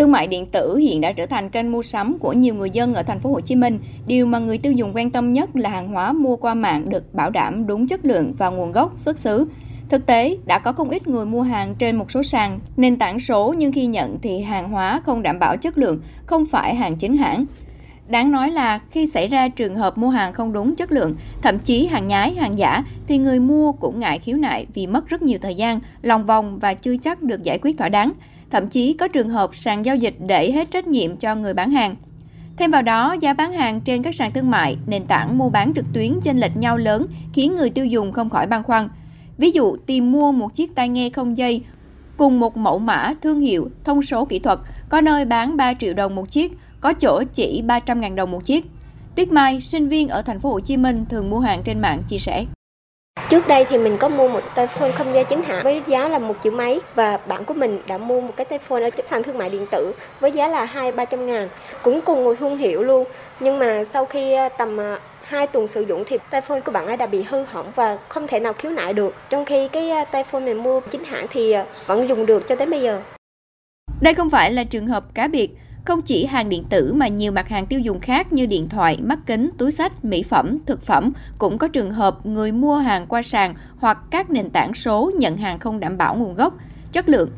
Thương mại điện tử hiện đã trở thành kênh mua sắm của nhiều người dân ở thành phố Hồ Chí Minh. Điều mà người tiêu dùng quan tâm nhất là hàng hóa mua qua mạng được bảo đảm đúng chất lượng và nguồn gốc xuất xứ. Thực tế, đã có không ít người mua hàng trên một số sàn, nền tảng số nhưng khi nhận thì hàng hóa không đảm bảo chất lượng, không phải hàng chính hãng. Đáng nói là khi xảy ra trường hợp mua hàng không đúng chất lượng, thậm chí hàng nhái, hàng giả, thì người mua cũng ngại khiếu nại vì mất rất nhiều thời gian, lòng vòng và chưa chắc được giải quyết thỏa đáng. Thậm chí có trường hợp sàn giao dịch để hết trách nhiệm cho người bán hàng. Thêm vào đó, giá bán hàng trên các sàn thương mại, nền tảng mua bán trực tuyến chênh lệch nhau lớn khiến người tiêu dùng không khỏi băn khoăn. Ví dụ, tìm mua một chiếc tai nghe không dây cùng một mẫu mã, thương hiệu, thông số kỹ thuật, có nơi bán 3 triệu đồng một chiếc, có chỗ chỉ 300.000 đồng một chiếc. Tuyết Mai, sinh viên ở thành phố Hồ Chí Minh thường mua hàng trên mạng chia sẻ. Trước đây thì mình có mua một tai phone không dây chính hãng với giá là một triệu mấy và bạn của mình đã mua một cái tai phone ở sàn thương mại điện tử với giá là hai, ba trăm ngàn. Cũng cùng một thương hiệu luôn, nhưng mà sau khi ờ, tầm ờ, 2 tuần sử dụng thì tai phone của bạn ấy đã bị hư hỏng và không thể nào khiếu nại được. Trong khi cái ờ, tai phone mình mua chính hãng thì vẫn dùng được cho tới bây giờ. Đây không phải là trường hợp cá biệt không chỉ hàng điện tử mà nhiều mặt hàng tiêu dùng khác như điện thoại, mắt kính, túi sách, mỹ phẩm, thực phẩm cũng có trường hợp người mua hàng qua sàn hoặc các nền tảng số nhận hàng không đảm bảo nguồn gốc, chất lượng.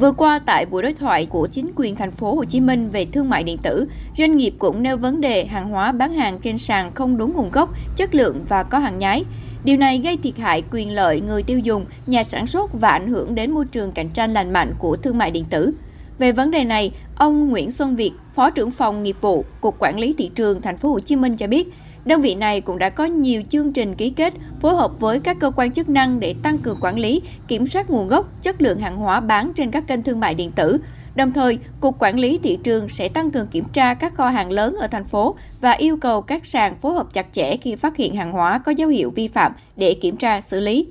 Vừa qua tại buổi đối thoại của chính quyền thành phố Hồ Chí Minh về thương mại điện tử, doanh nghiệp cũng nêu vấn đề hàng hóa bán hàng trên sàn không đúng nguồn gốc, chất lượng và có hàng nhái. Điều này gây thiệt hại quyền lợi người tiêu dùng, nhà sản xuất và ảnh hưởng đến môi trường cạnh tranh lành mạnh của thương mại điện tử. Về vấn đề này, ông Nguyễn Xuân Việt, Phó trưởng phòng nghiệp vụ Cục Quản lý thị trường Thành phố Hồ Chí Minh cho biết, đơn vị này cũng đã có nhiều chương trình ký kết phối hợp với các cơ quan chức năng để tăng cường quản lý, kiểm soát nguồn gốc, chất lượng hàng hóa bán trên các kênh thương mại điện tử. Đồng thời, Cục Quản lý thị trường sẽ tăng cường kiểm tra các kho hàng lớn ở thành phố và yêu cầu các sàn phối hợp chặt chẽ khi phát hiện hàng hóa có dấu hiệu vi phạm để kiểm tra xử lý.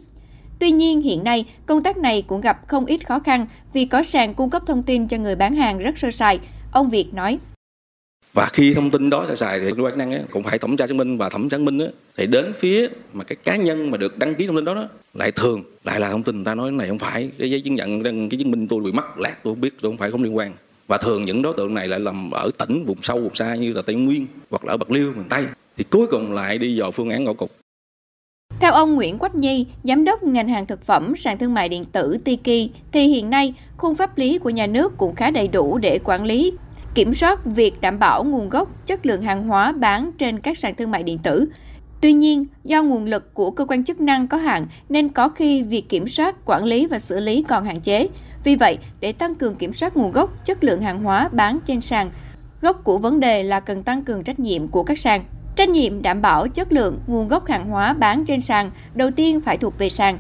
Tuy nhiên, hiện nay, công tác này cũng gặp không ít khó khăn vì có sàn cung cấp thông tin cho người bán hàng rất sơ sài. Ông Việt nói. Và khi thông tin đó sơ sài thì cơ quan năng cũng phải thẩm tra chứng minh và thẩm tra chứng minh thì đến phía mà cái cá nhân mà được đăng ký thông tin đó, đó lại thường lại là thông tin người ta nói này không phải cái giấy chứng nhận cái chứng minh tôi bị mất lạc tôi không biết tôi không phải không liên quan và thường những đối tượng này lại làm ở tỉnh vùng sâu vùng xa như là tây nguyên hoặc là ở bạc liêu miền tây thì cuối cùng lại đi vào phương án ngõ cục theo ông Nguyễn Quách Nhi, giám đốc ngành hàng thực phẩm sàn thương mại điện tử Tiki, thì hiện nay khung pháp lý của nhà nước cũng khá đầy đủ để quản lý, kiểm soát việc đảm bảo nguồn gốc, chất lượng hàng hóa bán trên các sàn thương mại điện tử. Tuy nhiên, do nguồn lực của cơ quan chức năng có hạn nên có khi việc kiểm soát, quản lý và xử lý còn hạn chế. Vì vậy, để tăng cường kiểm soát nguồn gốc, chất lượng hàng hóa bán trên sàn, gốc của vấn đề là cần tăng cường trách nhiệm của các sàn. Trách nhiệm đảm bảo chất lượng, nguồn gốc hàng hóa bán trên sàn đầu tiên phải thuộc về sàn.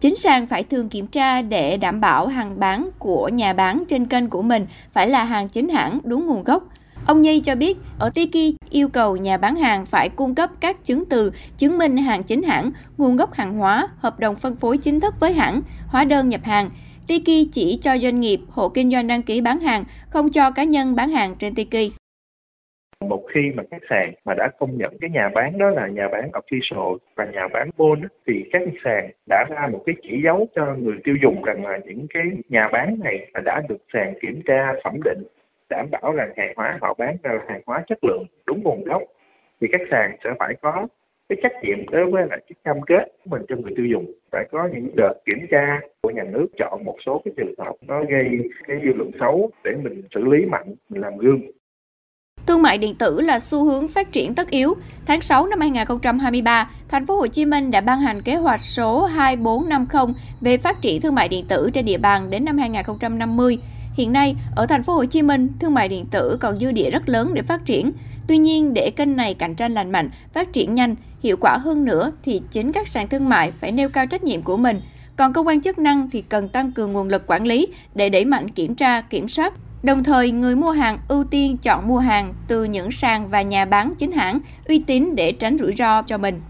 Chính sàn phải thường kiểm tra để đảm bảo hàng bán của nhà bán trên kênh của mình phải là hàng chính hãng đúng nguồn gốc. Ông Nhi cho biết, ở Tiki yêu cầu nhà bán hàng phải cung cấp các chứng từ chứng minh hàng chính hãng, nguồn gốc hàng hóa, hợp đồng phân phối chính thức với hãng, hóa đơn nhập hàng. Tiki chỉ cho doanh nghiệp, hộ kinh doanh đăng ký bán hàng, không cho cá nhân bán hàng trên Tiki một khi mà các sàn mà đã công nhận cái nhà bán đó là nhà bán official và nhà bán bôn thì các sàn đã ra một cái chỉ dấu cho người tiêu dùng rằng là những cái nhà bán này đã được sàn kiểm tra, thẩm định, đảm bảo là hàng hóa họ bán ra là hàng hóa chất lượng, đúng nguồn gốc. Thì các sàn sẽ phải có cái trách nhiệm đối với lại cái cam kết của mình cho người tiêu dùng. Phải có những đợt kiểm tra của nhà nước chọn một số cái trường hợp nó gây cái dư luận xấu để mình xử lý mạnh, mình làm gương. Thương mại điện tử là xu hướng phát triển tất yếu. Tháng 6 năm 2023, thành phố Hồ Chí Minh đã ban hành kế hoạch số 2450 về phát triển thương mại điện tử trên địa bàn đến năm 2050. Hiện nay, ở thành phố Hồ Chí Minh, thương mại điện tử còn dư địa rất lớn để phát triển. Tuy nhiên, để kênh này cạnh tranh lành mạnh, phát triển nhanh, hiệu quả hơn nữa thì chính các sàn thương mại phải nêu cao trách nhiệm của mình. Còn cơ quan chức năng thì cần tăng cường nguồn lực quản lý để đẩy mạnh kiểm tra, kiểm soát Đồng thời, người mua hàng ưu tiên chọn mua hàng từ những sàn và nhà bán chính hãng uy tín để tránh rủi ro cho mình.